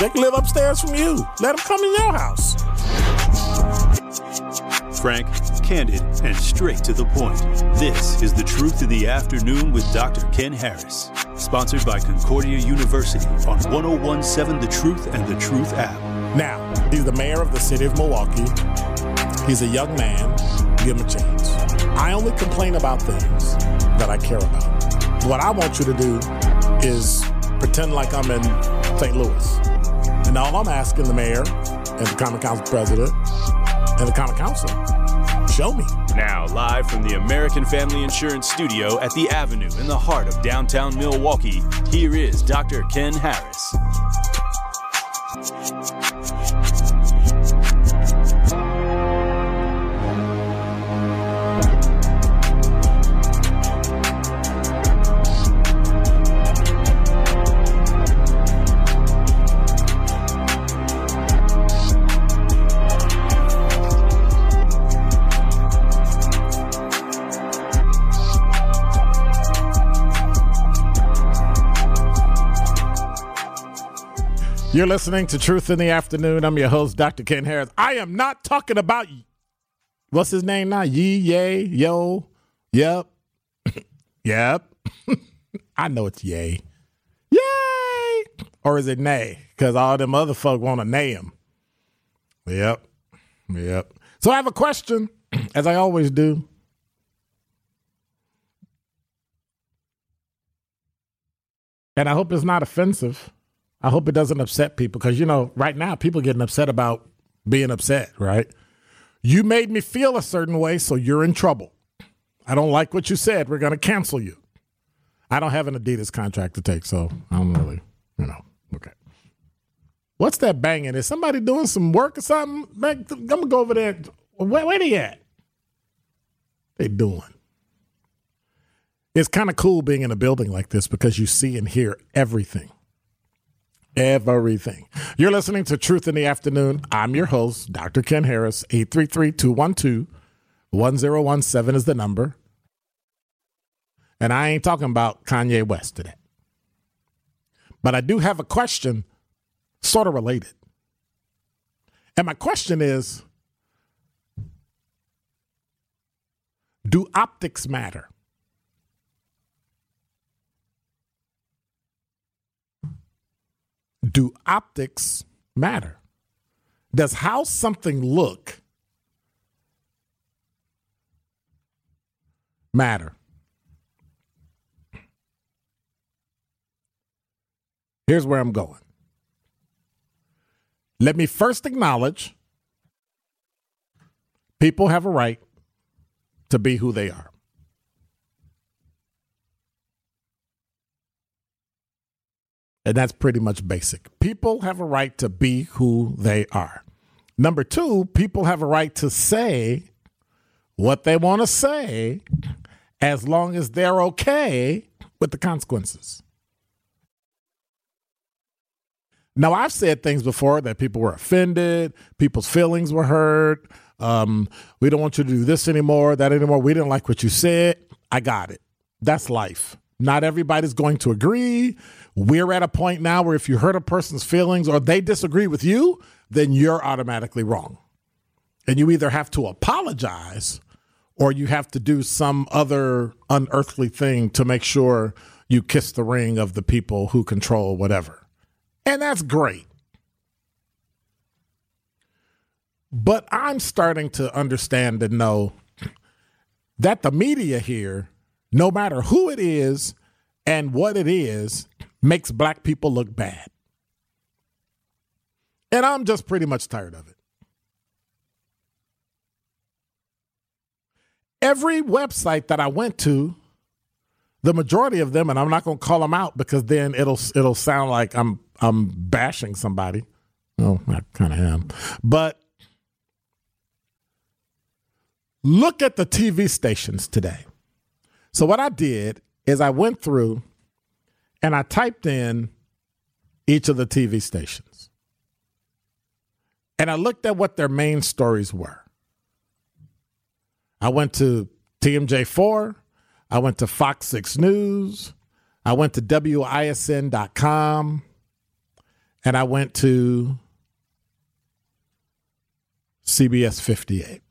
they can live upstairs from you. Let them come in your house. Frank, candid, and straight to the point. This is The Truth in the Afternoon with Dr. Ken Harris. Sponsored by Concordia University on 1017 The Truth and The Truth app. Now, he's the mayor of the city of Milwaukee. He's a young man. Give him a chance. I only complain about things that I care about. What I want you to do is pretend like I'm in St. Louis. And all I'm asking the mayor and the common council president and the common council, show me. Now, live from the American Family Insurance Studio at the Avenue in the heart of downtown Milwaukee, here is Dr. Ken Harris. You're listening to Truth in the Afternoon. I'm your host, Dr. Ken Harris. I am not talking about what's his name now? Yee, yay, yo, yep, yep. I know it's yay, yay, or is it nay? Because all them other folk want to nay him. Yep, yep. So I have a question, as I always do. And I hope it's not offensive. I hope it doesn't upset people because, you know, right now people getting upset about being upset, right? You made me feel a certain way, so you're in trouble. I don't like what you said. We're going to cancel you. I don't have an Adidas contract to take, so I don't really, you know, okay. What's that banging? Is somebody doing some work or something? I'm going to go over there. Where, where they at? They doing? It's kind of cool being in a building like this because you see and hear everything. Everything. You're listening to Truth in the Afternoon. I'm your host, Dr. Ken Harris. 833 212 1017 is the number. And I ain't talking about Kanye West today. But I do have a question, sort of related. And my question is Do optics matter? Do optics matter? Does how something look matter? Here's where I'm going. Let me first acknowledge people have a right to be who they are. And that's pretty much basic. People have a right to be who they are. Number two, people have a right to say what they want to say as long as they're okay with the consequences. Now, I've said things before that people were offended, people's feelings were hurt. Um, we don't want you to do this anymore, that anymore. We didn't like what you said. I got it. That's life. Not everybody's going to agree. We're at a point now where if you hurt a person's feelings or they disagree with you, then you're automatically wrong. And you either have to apologize or you have to do some other unearthly thing to make sure you kiss the ring of the people who control whatever. And that's great. But I'm starting to understand and know that the media here no matter who it is and what it is, makes black people look bad. And I'm just pretty much tired of it. Every website that I went to, the majority of them, and I'm not going to call them out because then it'll it'll sound like I'm I'm bashing somebody. Oh, I kind of am. But look at the TV stations today. So what I did is I went through and I typed in each of the TV stations. And I looked at what their main stories were. I went to TMJ4, I went to Fox 6 News, I went to WISN.com, and I went to CBS 58.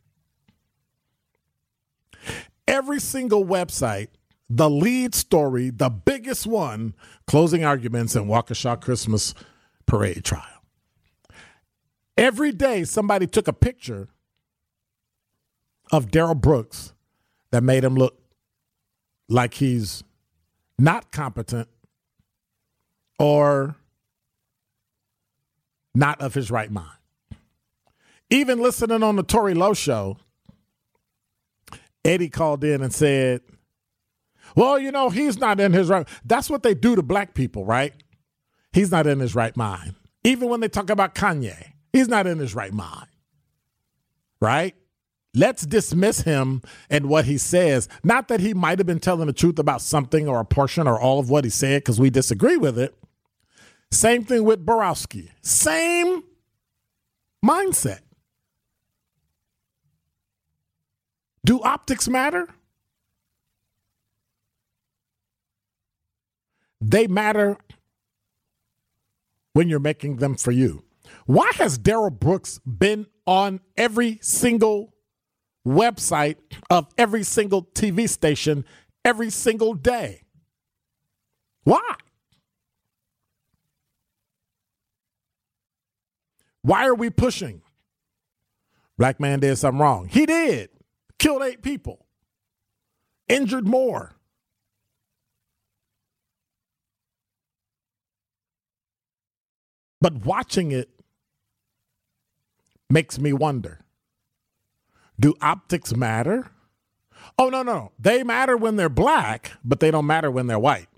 Every single website, the lead story, the biggest one, closing arguments in Waukesha Christmas parade trial. Every day, somebody took a picture of Darrell Brooks that made him look like he's not competent or not of his right mind. Even listening on the Tory Lowe show, Eddie called in and said, Well, you know, he's not in his right. That's what they do to black people, right? He's not in his right mind. Even when they talk about Kanye, he's not in his right mind. Right? Let's dismiss him and what he says. Not that he might have been telling the truth about something or a portion or all of what he said because we disagree with it. Same thing with Borowski. Same mindset. Do optics matter? They matter when you're making them for you. Why has Darrell Brooks been on every single website of every single TV station every single day? Why? Why are we pushing? Black man did something wrong. He did killed eight people, injured more. But watching it makes me wonder do optics matter? Oh, no, no. They matter when they're black, but they don't matter when they're white.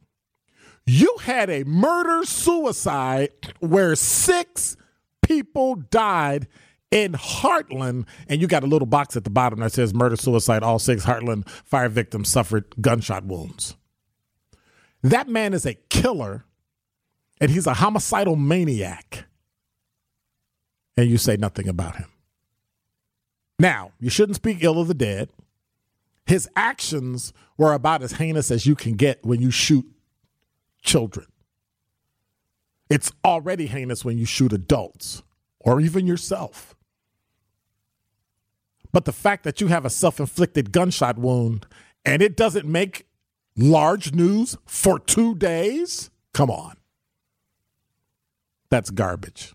You had a murder suicide where six people died in Hartland, and you got a little box at the bottom that says murder, suicide, all six Hartland fire victims suffered gunshot wounds. That man is a killer, and he's a homicidal maniac. And you say nothing about him. Now, you shouldn't speak ill of the dead. His actions were about as heinous as you can get when you shoot children. It's already heinous when you shoot adults or even yourself. But the fact that you have a self inflicted gunshot wound and it doesn't make large news for two days, come on. That's garbage.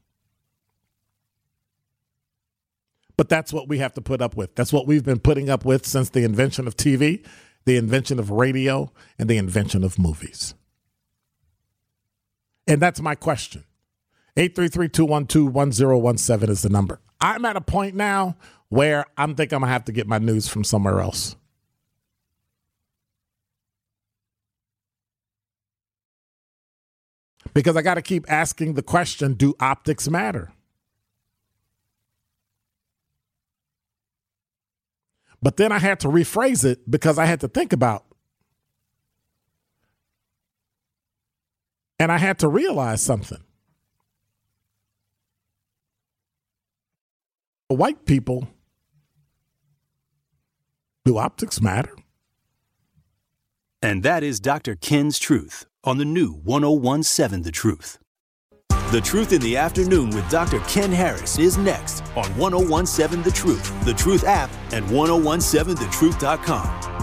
But that's what we have to put up with. That's what we've been putting up with since the invention of TV, the invention of radio, and the invention of movies. And that's my question. 833 212 1017 is the number. I'm at a point now where I'm think I'm gonna have to get my news from somewhere else. Because I got to keep asking the question do optics matter? But then I had to rephrase it because I had to think about and I had to realize something. White people do optics matter? And that is Dr. Ken's Truth on the new 1017 The Truth. The Truth in the Afternoon with Dr. Ken Harris is next on 1017 The Truth, The Truth app, and 1017thetruth.com.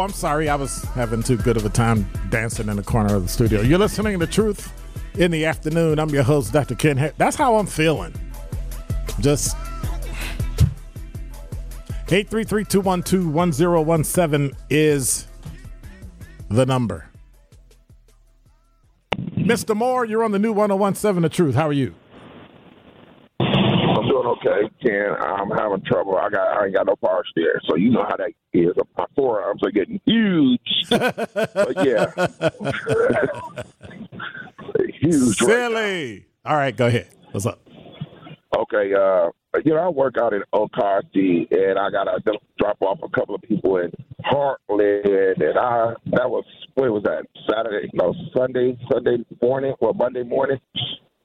Oh, sorry, I was having too good of a time dancing in the corner of the studio. You're listening to Truth in the Afternoon. I'm your host, Dr. Ken. That's how I'm feeling. Just 833-212-1017 is the number. Mr. Moore, you're on the new 1017 The Truth. How are you? Okay, Ken. I'm having trouble. I got I ain't got no power steer, so you know how that is. My forearms are getting huge. but yeah, huge. right Silly. All right, go ahead. What's up? Okay, uh, you know, I work out in Okauchee, and I got to drop off a couple of people in Hartland, and I that was what was that Saturday? No, Sunday, Sunday morning or Monday morning.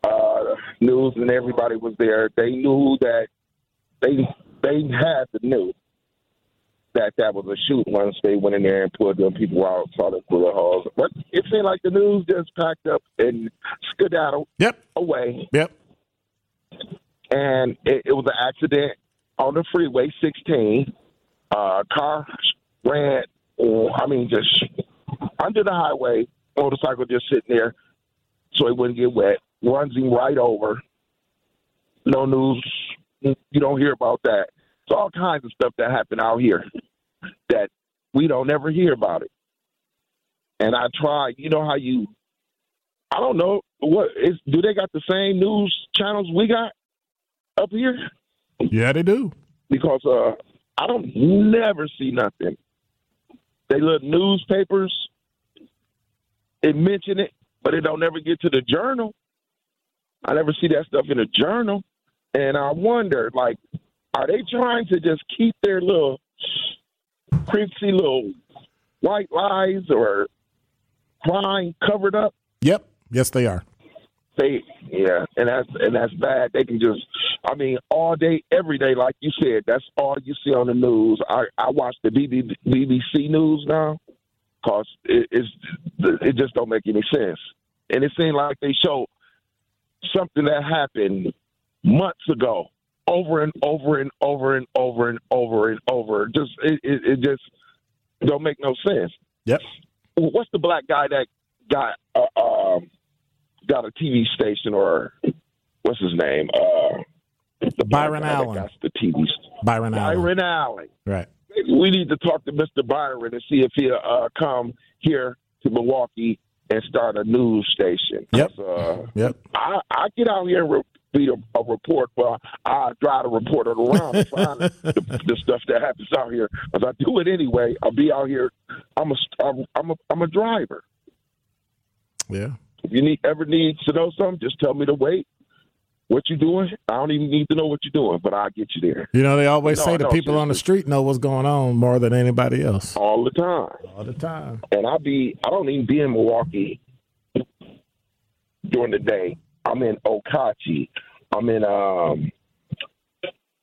Uh, news and everybody was there. They knew that they they had the news that that was a shoot once they went in there and pulled them people out, saw them bullet holes. But it seemed like the news just packed up and skedaddled Yep. away Yep. and it, it was an accident on the freeway 16. Uh, car ran, uh, I mean, just under the highway. Motorcycle just sitting there, so it wouldn't get wet. Runs him right over. No news. You don't hear about that. It's all kinds of stuff that happen out here that we don't ever hear about it. And I try. You know how you? I don't know what is. Do they got the same news channels we got? up here Yeah, they do. because uh, I don't never see nothing. They look newspapers, they mention it, but it don't never get to the journal. I never see that stuff in a journal, and I wonder, like, are they trying to just keep their little creepsy little white lies or crime covered up? Yep. Yes, they are. they yeah and that's and that's bad they can just i mean all day every day like you said that's all you see on the news i i watch the BB, bbc news now because it, it's it just don't make any sense and it seems like they show something that happened months ago over and over and over and over and over and over just it, it, it just don't make no sense Yep. what's the black guy that got uh, um got a TV station or what's his name? Uh, the Byron Allen. Got the TV. st- Byron Allen. Byron Allen. Right. We need to talk to Mr. Byron and see if he'll uh, come here to Milwaukee and start a news station. Yep. Uh, Yep. I, I get out here and re- read a, a report. but I drive to report it around to find the, the stuff that happens out here. Because I do it anyway. I'll be out here. I'm a, I'm, I'm a, I'm a driver. Yeah. If you need ever need to know something, just tell me to wait. What you doing? I don't even need to know what you're doing, but I'll get you there You know, they always No, say the no, people on the street know what's going on more than anybody else. all the time. All the time. And I be I don't even be in Milwaukee during the day. I'm in Okauchee. I'm in um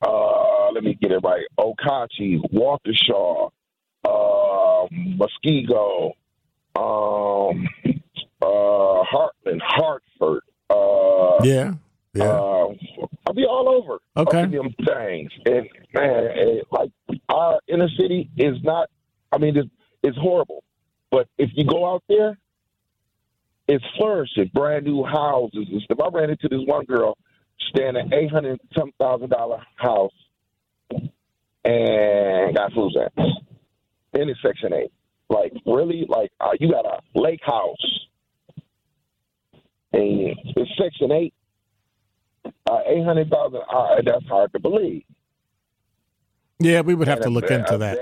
uh let me get it right. Okauchee, Waukesha, uh Muskego, um uh Hartland, Hartford, uh Yeah. Yeah. Uh, I'll be all over. Okay. Them things, and man, it, like our inner city is not. I mean, it's, it's horrible, but if you go out there, it's flourishing. Brand new houses and stuff. I ran into this one girl staying in an eight hundred some thousand dollar house, and got food stamps. In it's Section Eight. Like really, like uh, you got a lake house, and it's Section Eight uh, eight hundred thousand. Uh, that's hard to believe. yeah, we would have to And a- look into that.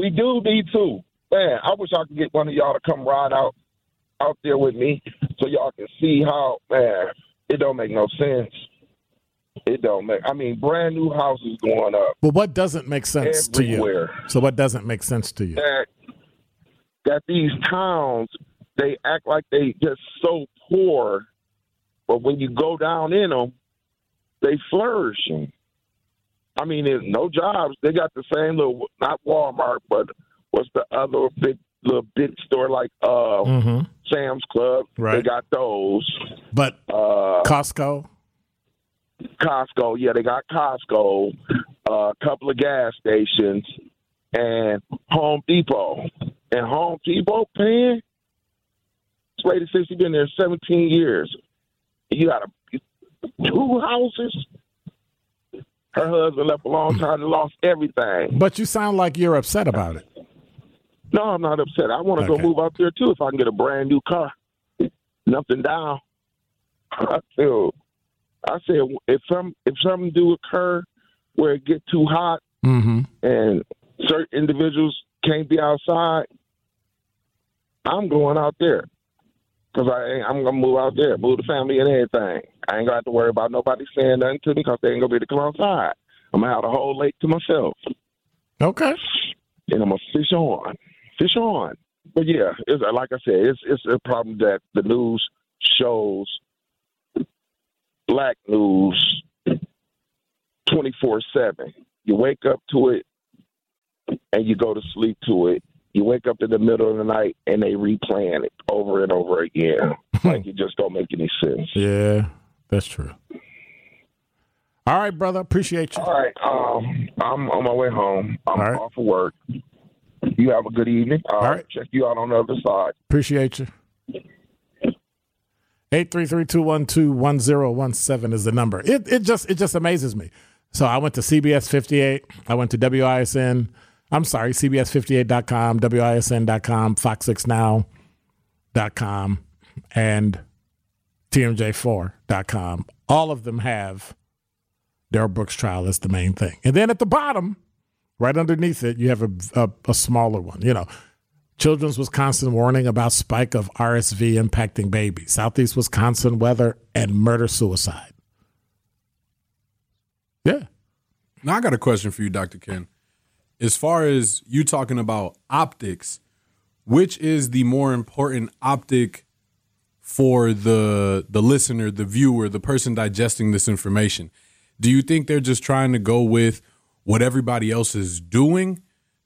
We do need to. Man, I wish I could get one of y'all to come ride out out there with me, so y'all can see how man it don't make no sense. It don't make. I mean, brand new houses going up Well, what doesn't make sense to you? So, what doesn't make sense to you? That that these towns they act like they just so poor, but when you go down in them, they flourishing. I mean, there's no jobs. They got the same little, not Walmart, but what's the other big little big store like uh hmm Sam's Club? Right. They got those. But Uh, Costco, Costco, yeah, they got Costco. uh, A couple of gas stations. and Home Depot. And Home Depot paying this lady says she's been there 17 years. You got a, two houses. Her husband left a long time and lost everything. But you sound like you're upset about it. No, I'm not upset. I want to Okay. go move out there too if I can get a brand new car. Nothing down. I feel. I said if some if something do occur where it get too hot Mm-hmm. and certain individuals can't be outside, I'm going out there because I ain't, I'm gonna move out there, move the family and everything. I ain't gonna have to worry about nobody saying nothing to me because they ain't gonna be able to come outside. I'm gonna have the whole lake to myself, Okay. and I'm gonna fish on, fish on. But yeah, it's like I said, it's it's a problem that the news shows black news twenty four seven. You wake up to it and you go to sleep to it. You wake up in the middle of the night and they replaying it over and over again. like it just don't make any sense. Yeah, that's true. All right, brother. Appreciate you. All right, um, I'm on my way home. I'm right. off of work. You have a good evening. I'll All right. check you out on the other side. Appreciate you. 833-212-1017 is the number. It it just it just amazes me. So I went to CBS 58. I went to WISN. I'm sorry, CBS58.com, WISN.com, Fox6Now.com, and TMJ4.com. All of them have Darrell Brooks trial as the main thing. And then at the bottom, right underneath it, you have a, a, a smaller one. You know, Children's Wisconsin warning about spike of RSV impacting babies. Southeast Wisconsin weather and murder suicide. Yeah. Now I got a question for you, Dr. Ken. As far as you talking about optics, which is the more important optic for the the listener, the viewer, the person digesting this information? Do you think they're just trying to go with what everybody else is doing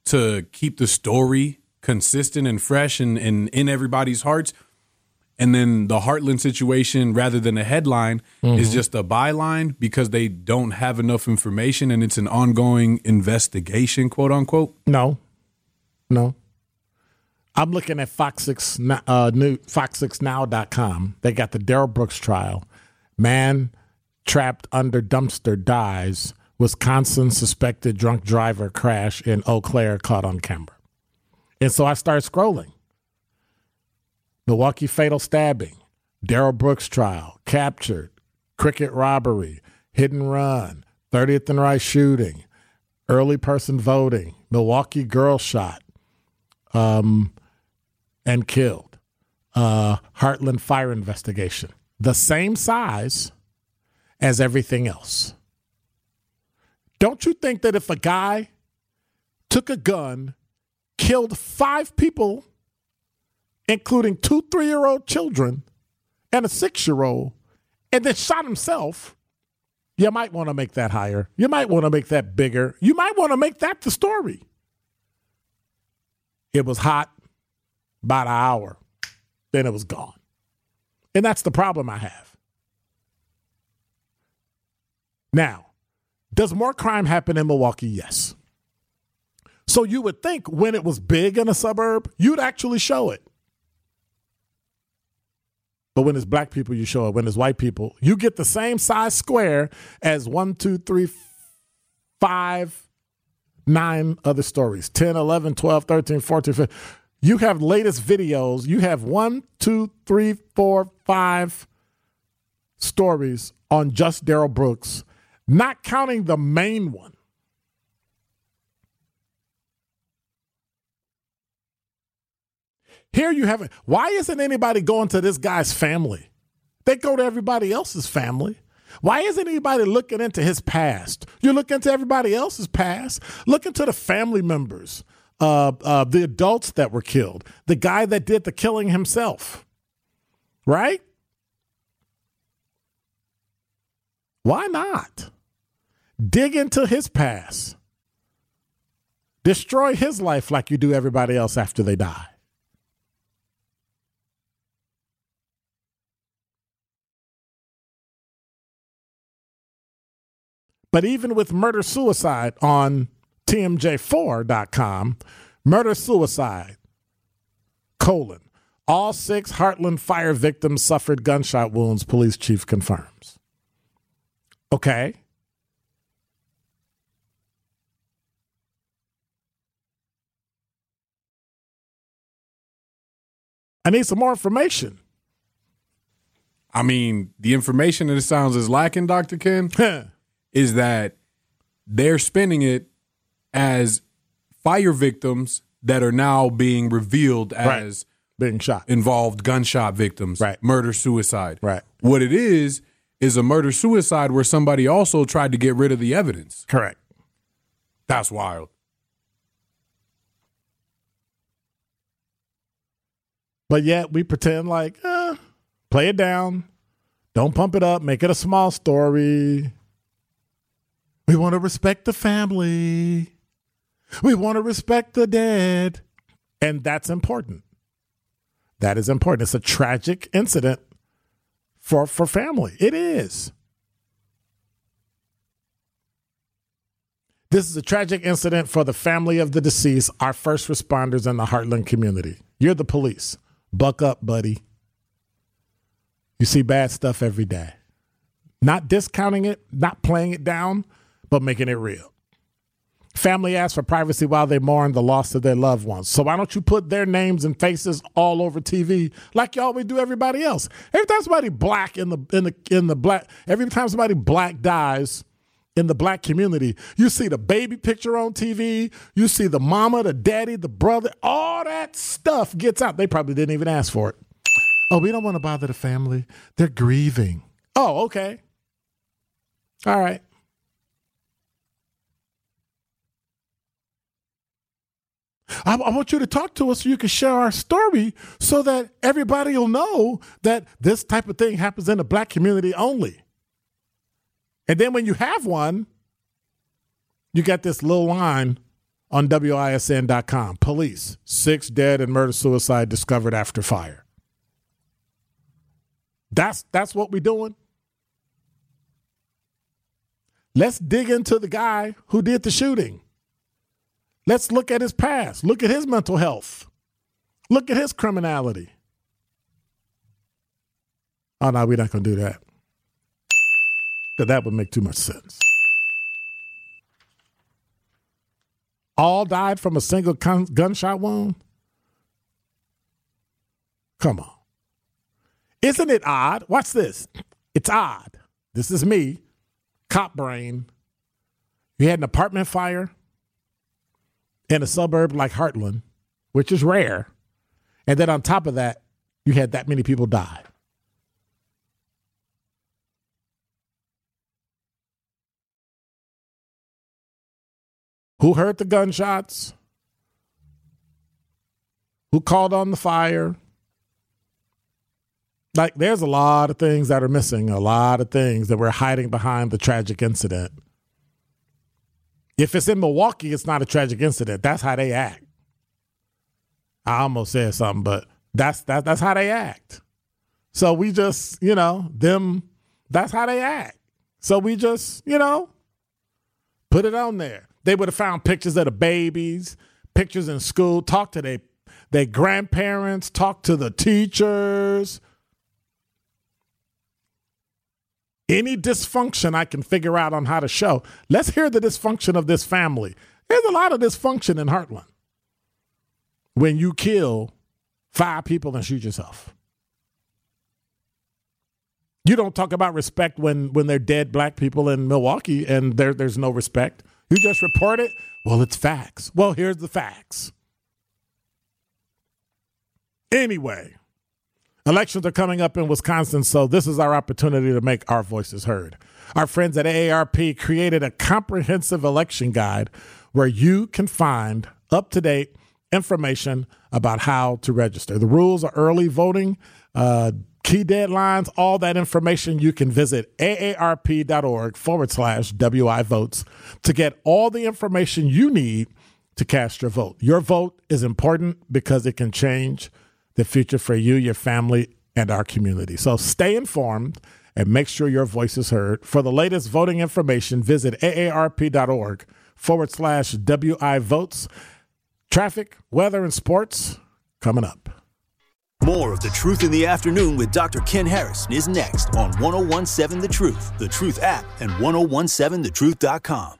to keep the story consistent and fresh and, and in everybody's hearts? And then the Hartland situation, rather than a headline, is just a byline because they don't have enough information and it's an ongoing investigation, quote unquote. No. No. I'm looking at Fox 6 N- uh, new fox6now.com. They got the Darrell Brooks trial. Man trapped under dumpster dies. Wisconsin suspected drunk driver crash in Eau Claire caught on camera. And so I started scrolling. Milwaukee fatal stabbing, Darrell Brooks trial, captured, cricket robbery, hit and run, 30th and Rice shooting, early person voting, Milwaukee girl shot, um, and killed, uh, Hartland fire investigation, the same size as everything else. Don't you think that if a guy took a gun, killed five people, including two three year old children and a six year old, and then shot himself, you might want to make that higher. You might want to make that bigger. You might want to make that the story. It was hot about an hour, then it was gone. And that's the problem I have. Now, does more crime happen in Milwaukee? Yes. So you would think when it was big in a suburb, you'd actually show it. But when it's black people, you show it. When it's white people, you get the same size square as one, two, three, five, nine other stories 10, 11, 12, 13, 14, 15. You have latest videos. You have one, two, three, four, five stories on just Darrell Brooks, not counting the main one. Here you have it. Why isn't anybody going to this guy's family? They go to everybody else's family. Why isn't anybody looking into his past? You look into everybody else's past. Look into the family members, uh, uh, the adults that were killed, the guy that did the killing himself. Right? Why not? Dig into his past. Destroy his life like you do everybody else after they die. But even with murder suicide on TMJ4.com, murder suicide, colon. All six Hartland fire victims suffered gunshot wounds, police chief confirms. Okay. I need some more information. I mean, the information that it sounds is lacking, Dr. Ken, is that they're spinning it as fire victims that are now being revealed as Right. Being shot. involved gunshot victims, Right. murder suicide. Right. What it is is a murder suicide where somebody also tried to get rid of the evidence. Correct. That's wild. But yet we pretend like, uh, play it down. Don't pump it up. Make it a small story. We want to respect the family. We want to respect the dead. And that's important. That is important. It's a tragic incident for, for family. It is. This is a tragic incident for the family of the deceased, our first responders in the Hartland community. You're the police. Buck up, buddy. You see bad stuff every day. Not discounting it, not playing it down, but making it real. Family asks for privacy while they mourn the loss of their loved ones. So why don't you put their names and faces all over TV like you always do everybody else? Every time somebody black in the in the in the black every time somebody black dies in the black community, you see the baby picture on TV, you see the mama, the daddy, the brother, all that stuff gets out. They probably didn't even ask for it. Oh, we don't want to bother the family. They're grieving. Oh, okay. All right. I, I want you to talk to us so you can share our story so that everybody will know that this type of thing happens in the black community only. And then when you have one, you got this little line on WISN.com Police, six dead and murder suicide discovered after fire. That's that's what we're doing. Let's dig into the guy who did the shooting. Let's look at his past. Look at his mental health. Look at his criminality. Oh no, we're not gonna do that. Because that would make too much sense. All died from a single gun- gunshot wound? Come on. Isn't it odd? Watch this. It's odd. This is me, cop brain. You had an apartment fire in a suburb like Hartland, which is rare. And then on top of that, you had that many people die. Who heard the gunshots? Who called on the fire? Like, there's a lot of things that are missing, a lot of things that we're hiding behind the tragic incident. If it's in Milwaukee, it's not a tragic incident. That's how they act. I almost said something, but that's that, that's how they act. So we just, you know, them, that's how they act. So we just, you know, put it on there. They would have found pictures of the babies, pictures in school, talk to their their grandparents, talk to the teachers. Any dysfunction I can figure out on how to show. Let's hear the dysfunction of this family. There's a lot of dysfunction in Hartland. When you kill five people and shoot yourself. You don't talk about respect when when they're dead black people in Milwaukee and there there's no respect. You just report it. Well, it's facts. Well, here's the facts. Anyway, elections are coming up in Wisconsin, so this is our opportunity to make our voices heard. Our friends at AARP created a comprehensive election guide where you can find up to date information about how to register. The rules are early voting, uh, key deadlines, all that information. You can visit aarp.org forward slash WI votes to get all the information you need to cast your vote. Your vote is important because it can change the future for you, your family, and our community. So stay informed and make sure your voice is heard. For the latest voting information, visit aarp.org forward slash WI votes. Traffic, weather, and sports coming up. More of The Truth in the Afternoon with Dr. Ken Harris is next on 1017 The Truth, The Truth app, and 1017thetruth.com.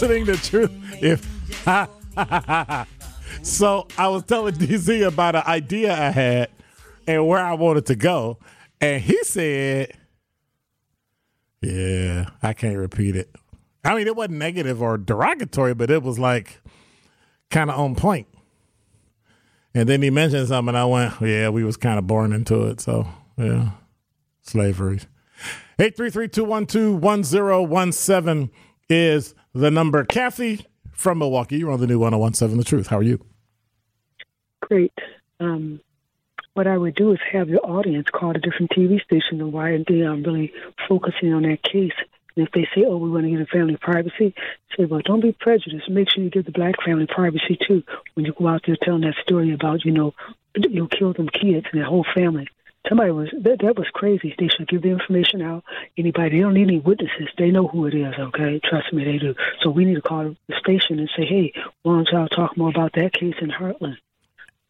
listening to Truth. If so, I was telling DZ about an idea I had and where I wanted to go, and he said, "Yeah, I can't repeat it." I mean, it wasn't negative or derogatory, but it was like kind of on point. And then he mentioned something, and I went, "Yeah, we was kind of born into it." So, yeah, slavery. 833-212-1017 is the number. Kathy from Milwaukee, you're on the new 1017 The Truth. How are you? Great. Um, what I would do is have your audience call a different TV station and why they are really focusing on that case. And if they say, oh, we want to get a family privacy, say, well, don't be prejudiced. Make sure you give the black family privacy, too, when you go out there telling that story about, you know, you killed them kids and their whole family. Somebody was that that was crazy. They should give the information out. Anybody they don't need any witnesses. They know who it is. Okay, trust me, they do. So we need to call the station and say, hey, why don't y'all talk more about that case in Hartland?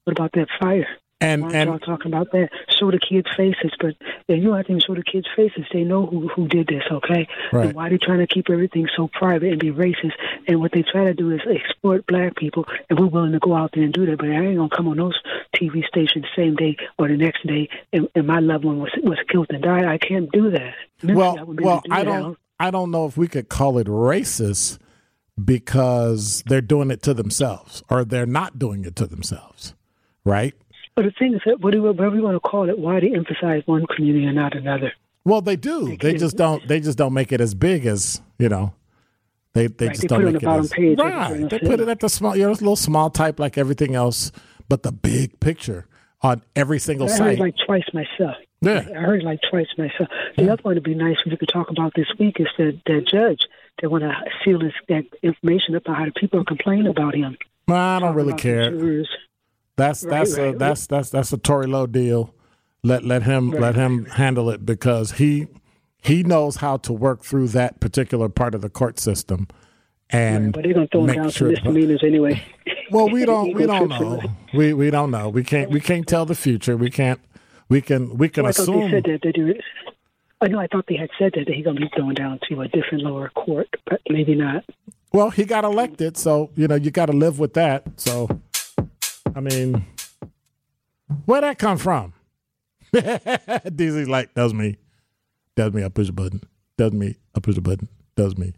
What about that fire? And Why and y'all talking about that? Show the kids' faces, but yeah, you have to show the kids' faces. They know who who did this, okay? Right. And why they trying to keep everything so private and be racist? And what they try to do is exploit black people, and we're willing to go out there and do that. But I ain't gonna come on those TV stations same day or the next day, and, and my loved one was was killed and died. I can't do that. Mentally, well, able well, do I don't I don't know if we could call it racist because they're doing it to themselves or they're not doing it to themselves, right? But the thing is that whatever you want to call it, why do they emphasize one community and not another? Well, they do. They just don't. They just don't make it as big as you know. They they Right, just they don't it make the it as page right. They put it at the small, you know, little small type like everything else, but the big picture on every single I heard site. it like twice myself. Yeah. I heard it like twice myself. The other one would be nice if we could talk about this week is that that judge that want to seal this that information up on how the people are complaining about him. Well, I don't really care. Jurors. That's Right, that's a right. that's that's that's a Tory Lowe deal. Let let him let him handle it because he he knows how to work through that particular part of the court system. And But they're gonna throw him down sure some misdemeanors anyway. Well, we don't we don't know. We we don't know. We can't we can't tell the future. We can't we can we can Well, I thought they assume said that. they, I know. I thought they had said that, that he's gonna be thrown down to a different lower court, but maybe not. Well, he got elected, so you know you got to live with that. So, I mean, where'd that come from? DZ's like, does me, does me. I push a button. Does me. I push a button. Does me.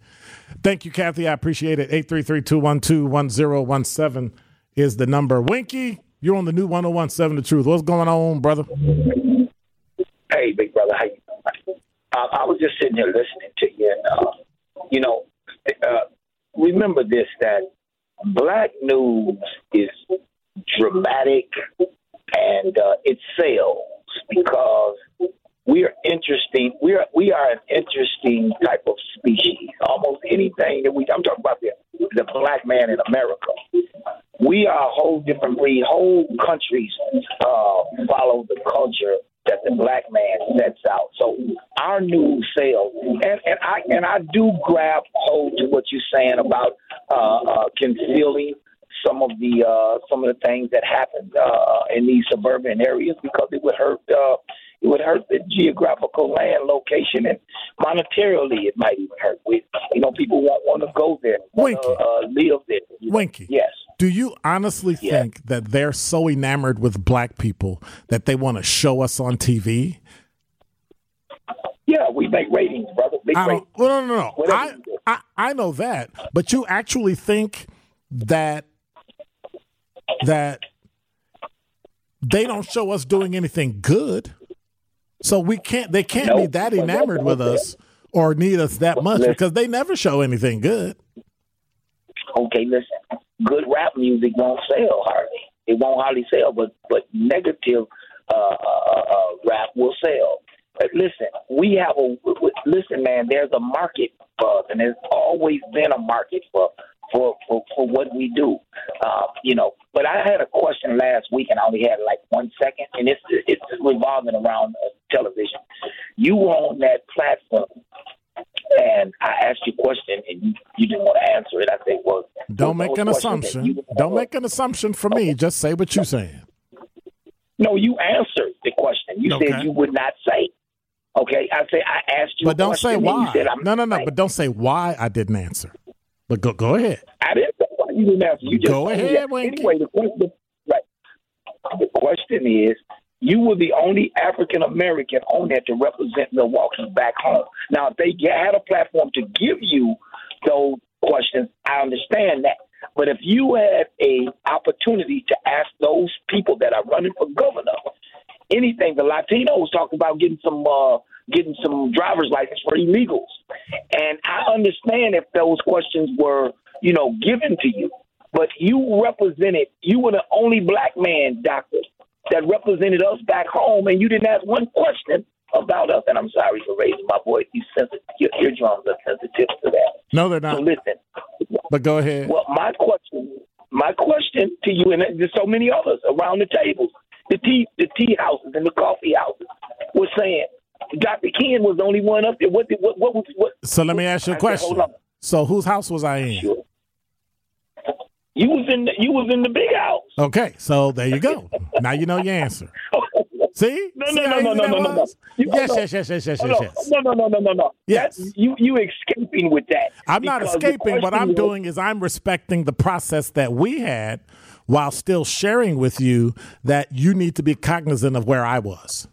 Thank you, Kathy. I appreciate it. 833-212-1017 is the number. Winky, you're on the new 1017 The Truth. What's going on, brother? Hey, big brother, how you doing? Uh, I was just sitting here listening to you, and uh, you know, uh, remember this: that black news is dramatic and uh, it sells because we are interesting. We are we are an interesting type of species. Almost anything that we I'm talking about the the black man in America. We are a whole different breed. Whole countries uh, follow the culture that the black man sets out. So our new sales, and, and I and I do grab hold to what you're saying about uh, uh, concealing some of the uh, some of the things that happened uh, in these suburban areas because it would hurt uh, it would hurt the geographical land location and monetarily it might even hurt. We, you know, people won't want to go there, to uh, live there. Winky. Yes. Do you honestly Yeah. think that they're so enamored with black people that they want to show us on TV? Yeah, we make ratings, brother. Big I ratings. no, no, no. I. I, I know that, but you actually think that that they don't show us doing anything good. So we can't they can't be that enamored with us or need us that much Listen. because they never show anything good. Okay, listen. Good rap music won't sell hardly. It won't hardly sell, but but negative uh, uh, uh, rap will sell. But listen, we have a listen, man. There's a market for us, and there's always been a market for for for, for what we do. Uh, you know. But I had a question last week, and I only had like one second, and it's it's revolving around uh, television. You were on that platform and I asked you a question and you, you didn't want to answer it. I said, well, Don't make an assumption. you- Don't make an assumption for me. Just say what you're saying. No, you answered the question. You Okay. said you would not say. Okay, I say I asked you, But don't say why. You said, I'm No, no, no. But don't say why I didn't answer. But go go ahead. I didn't say why you didn't answer. You just Go ahead. Anyway, the question, right? The question is, you were the only African American on there to represent Milwaukee back home. Now, if they had a platform to give you those questions, I understand that. But if you had a opportunity to ask those people that are running for governor anything, the Latinos talking about getting some uh, getting some driver's license for illegals, and I understand if those questions were you know given to you, but you represented you were the only black man, doctor, that represented us back home, and you didn't ask one question about us. And I'm sorry for raising my voice. You sensitive, your eardrums are sensitive to that. No, they're So not. listen, But go ahead. well, my question, my question to you, and there's so many others around the tables, the tea, the tea houses and the coffee houses, were saying Dr. Ken was the only one up there. What, what, what was what? So let me ask you a said, question. on. So whose house was I in? Sure. You was in the, you was in the big house. Okay, so there you go. now you know your answer. See? No, no, how no, no, no, no, no, no. You- Yes, yes, yes, yes, yes, yes, yes. No, no, no, no, no, no. Yes. That's- you you escaping with that. I'm not escaping. What I'm was- doing is I'm respecting the process that we had while still sharing with you that you need to be cognizant of where I was.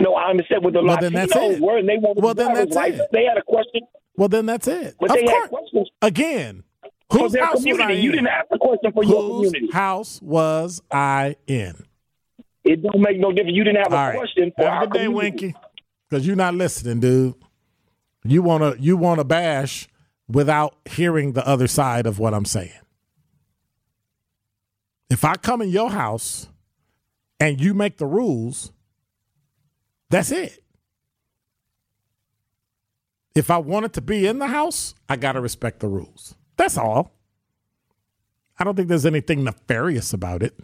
No, I understand with the Well, then that's it. and they wanted Well, then that's license. it. They had a question, Well, then that's it. but of they had questions Again, whose house was I community. You didn't ask the question for your Whose community. house was I in? It don't make no difference. You didn't have a All right. question for Have a good day, community. Winky. Because you're not listening, dude. You wanna you wanna bash without hearing the other side of what I'm saying. If I come in your house and you make the rules, that's it. If I wanted to be in the house, I gotta respect the rules. That's all. I don't think there's anything nefarious about it.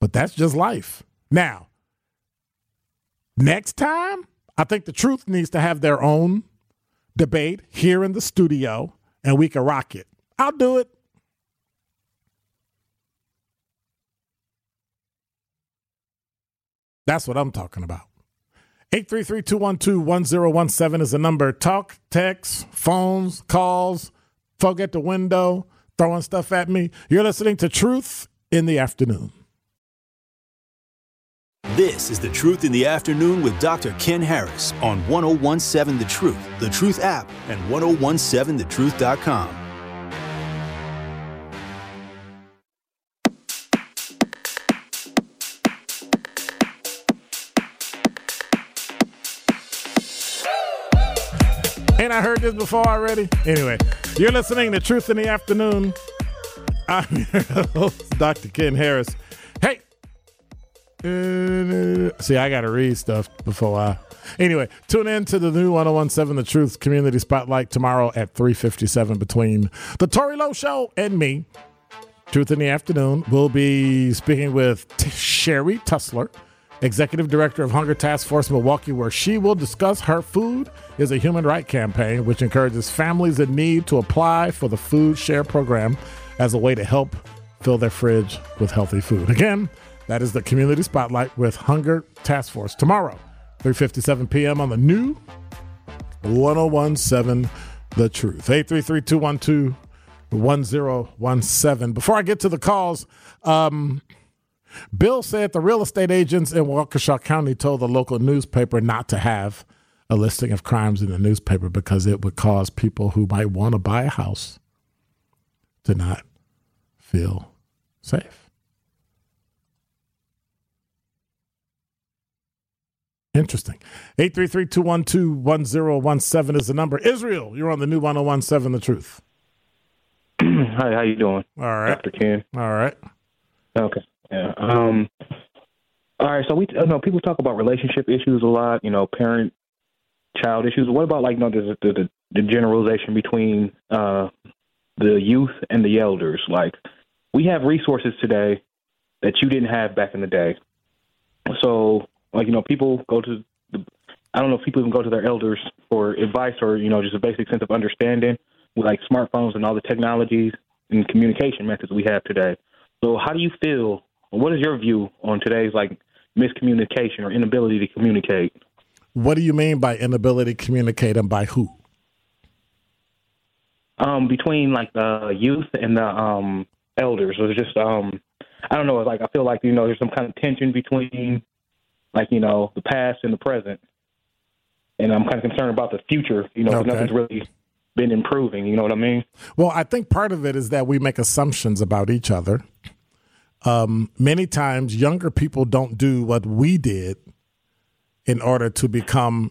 But that's just life. Now, next time, I think the truth needs to have their own debate here in the studio and we can rock it. I'll do it. That's what I'm talking about. 833-212-1017 is the number. Talk, text, phones, calls, folk at the window, throwing stuff at me. You're listening to Truth in the Afternoon. This is The Truth in the Afternoon with Dr. Ken Harris on 1017 The Truth, The Truth app, and 1017thetruth.com. Ain't I heard this before already? Anyway, you're listening to Truth in the Afternoon. I'm your host, Dr. Ken Harris. Hey, see, I got to read stuff before I. Anyway, tune in to the new 1017 The Truth Community Spotlight tomorrow at 357 between The Tori Lowe Show and me. Truth in the Afternoon. We'll be speaking with T- Sherrie Tussler, Executive Director of Hunger Task Force Milwaukee, where she will discuss her Food is a Human Right campaign, which encourages families in need to apply for the FoodShare Program as a way to help fill their fridge with healthy food. Again, that is the Community Spotlight with Hunger Task Force tomorrow, 3.57 p.m. on the new 1017 The Truth. 833-212-1017. Before I get to the calls, um, Bill said the real estate agents in Waukesha County told the local newspaper not to have a listing of crimes in the newspaper because it would cause people who might want to buy a house to not feel safe. Interesting. 833-212-1017 is the number. Israel, you're on the new 1017 The Truth. Hi, how you doing? All right. Dr. Ken. All right. Okay. Yeah. Um all right, so we you know people talk about relationship issues a lot, you know, parent child issues. What about like you know the the, the generalization between uh the youth and the elders? Like we have resources today that you didn't have back in the day. So like you know people go to the I don't know if people even go to their elders for advice or you know just a basic sense of understanding with like smartphones and all the technologies and communication methods we have today. So how do you feel? What is your view on today's like miscommunication or inability to communicate? What do you mean by inability to communicate and by who? Um, between like the youth and the um elders, or just um, I don't know. Like I feel like you know there's some kind of tension between like you know the past and the present, and I'm kind of concerned about the future. You know, Okay. nothing's really been improving. You know what I mean? Well, I think part of it is that we make assumptions about each other. Um, many times, younger people don't do what we did in order to become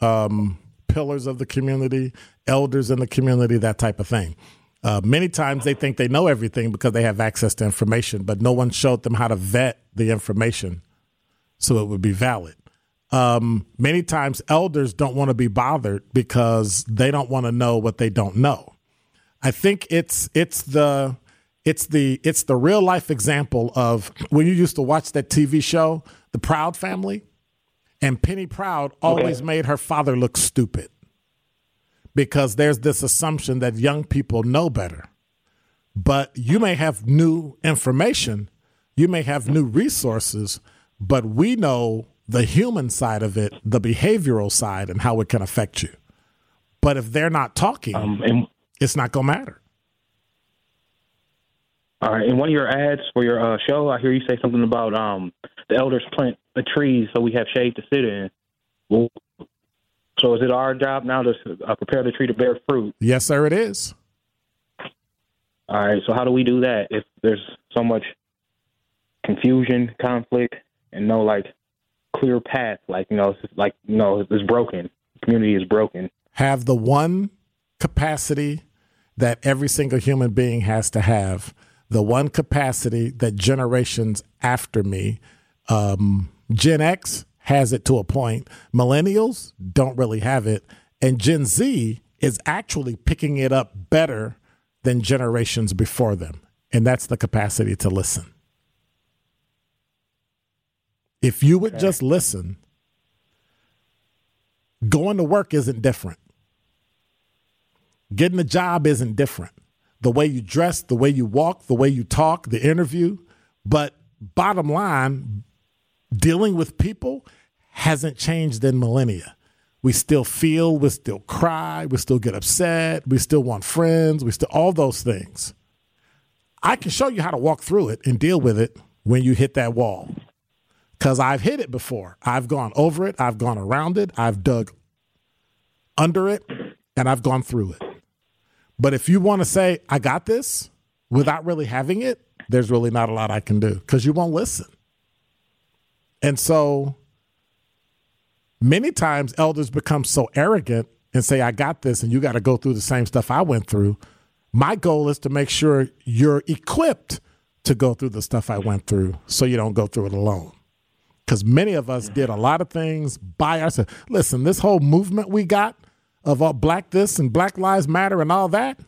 um, pillars of the community, elders in the community, that type of thing. Uh, many times they think they know everything because they have access to information, but no one showed them how to vet the information so it would be valid. Um, many times elders don't want to be bothered because they don't want to know what they don't know. I think it's it's the it's the it's the real life example of when you used to watch that TV show, The Proud Family, and Penny Proud always made her father look stupid because there's this assumption that young people know better. But you may have new information, you may have new resources, but we know the human side of it, the behavioral side, and how it can affect you. But if they're not talking, Um, and it's not going to matter. All right, in one of your ads for your uh, show, I hear you say something about um the elders plant the trees so we have shade to sit in. Well, so is it our job now to uh, prepare the tree to bear fruit? Yes, sir, it is. All right, so how do we do that if there's so much confusion, conflict, and no like clear path? Like you know, it's like you know, it's broken. community is broken. Have the one capacity that every single human being has to have, the one capacity that generations after me, um, Gen X has it to a point, millennials don't really have it, and Gen Z is actually picking it up better than generations before them. And that's the capacity to listen. If you would just listen, going to work isn't different. Getting a job isn't different. The way you dress, the way you walk, the way you talk, the interview. But bottom line, dealing with people hasn't changed in millennia. We still feel, we still cry, we still get upset, we still want friends, we still all those things. I can show you how to walk through it and deal with it when you hit that wall. Because I've hit it before. I've gone over it, I've gone around it, I've dug under it, and I've gone through it. But if you want to say, I got this without really having it, there's really not a lot I can do because you won't listen. And so many times elders become so arrogant and say, I got this, and you got to go through the same stuff I went through. My goal is to make sure you're equipped to go through the stuff I went through so you don't go through it alone. Because many of us did a lot of things by ourselves. Listen, this whole movement we got of all black this and Black Lives Matter and all that,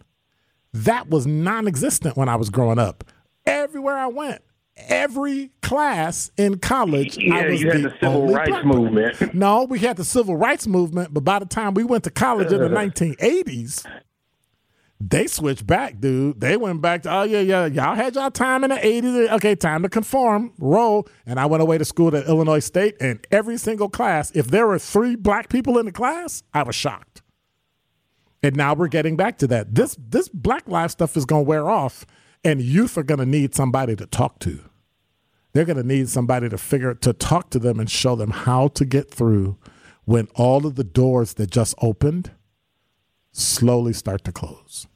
that was non existent when I was growing up. Everywhere I went, every class in college, I Yeah, was you had the, the civil rights movement. No, we had the civil rights movement, but by the time we went to college in the 1980s, they switched back, dude. They went back to, oh, yeah, yeah, y'all had y'all time in the 80s. Okay, time to conform, roll. And I went away to school at Illinois State, and every single class, if there were three black people in the class, I was shocked. And now we're getting back to that. This this black life stuff is going to wear off, and youth are going to need somebody to talk to. They're going to need somebody to figure to talk to them and show them how to get through when all of the doors that just opened slowly start to close.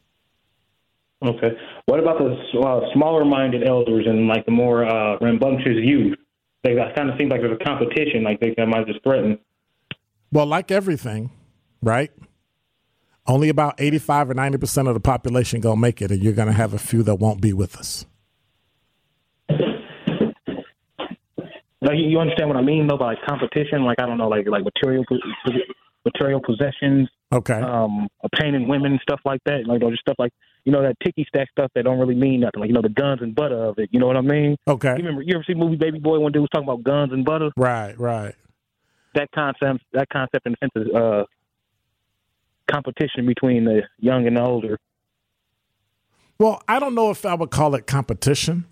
Okay. What about the uh, smaller-minded elders and like the more uh, rambunctious youth? They kind of seems like there's a competition, like they might just threaten. Well, like everything, right? Only about 85 or 90% of the population going to make it, and you're going to have a few that won't be with us. Like you understand what I mean though by like competition, like I don't know, like like material material possessions, okay, um, obtaining women and stuff like that, like all just stuff like you know that ticky stack stuff that don't really mean nothing, like you know the guns and butter of it. You know what I mean? Okay. You remember you ever see movie Baby Boy when they was talking about guns and butter? Right, right. That concept, that concept in the sense of uh, competition between the young and the older. Well, I don't know if I would call it competition.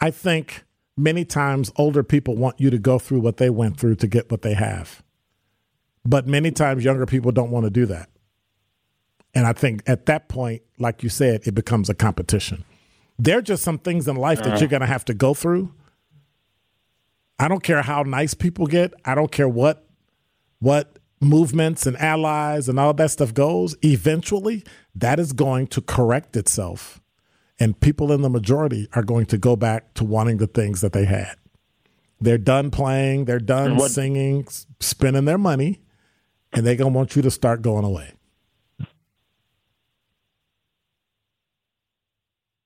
I think many times older people want you to go through what they went through to get what they have. But many times younger people don't want to do that. And I think at that point, like you said, it becomes a competition. There are just some things in life uh-huh. that you're going to have to go through. I don't care how nice people get. I don't care what what movements and allies and all that stuff goes. Eventually, that is going to correct itself and people in the majority are going to go back to wanting the things that they had. They're done playing, they're done what, singing, spending their money, and they're going to want you to start going away.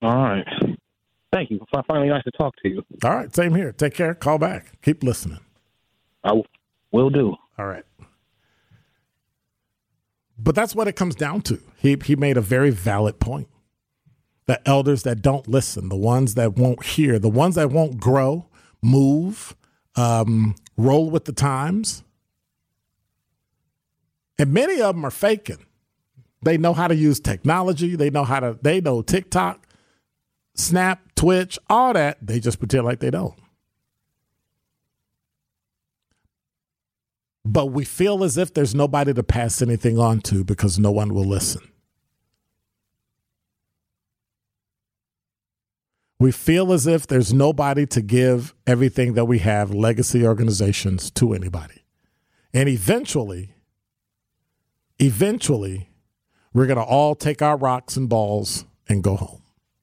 All right. Thank you. Finally, nice to talk to you. All right. Same here. Take care. Call back. Keep listening. I will do. All right. But that's what it comes down to. He he made a very valid point the elders that don't listen, the ones that won't hear, the ones that won't grow, move, um, roll with the times. And many of them are faking. They know how to use technology. They know how to, they know TikTok, Snap, Twitch, all that. They just pretend like they don't. But we feel as if there's nobody to pass anything on to because no one will listen. We feel as if there's nobody to give everything that we have, legacy organizations, to anybody. And eventually, eventually, we're going to all take our rocks and balls and go home.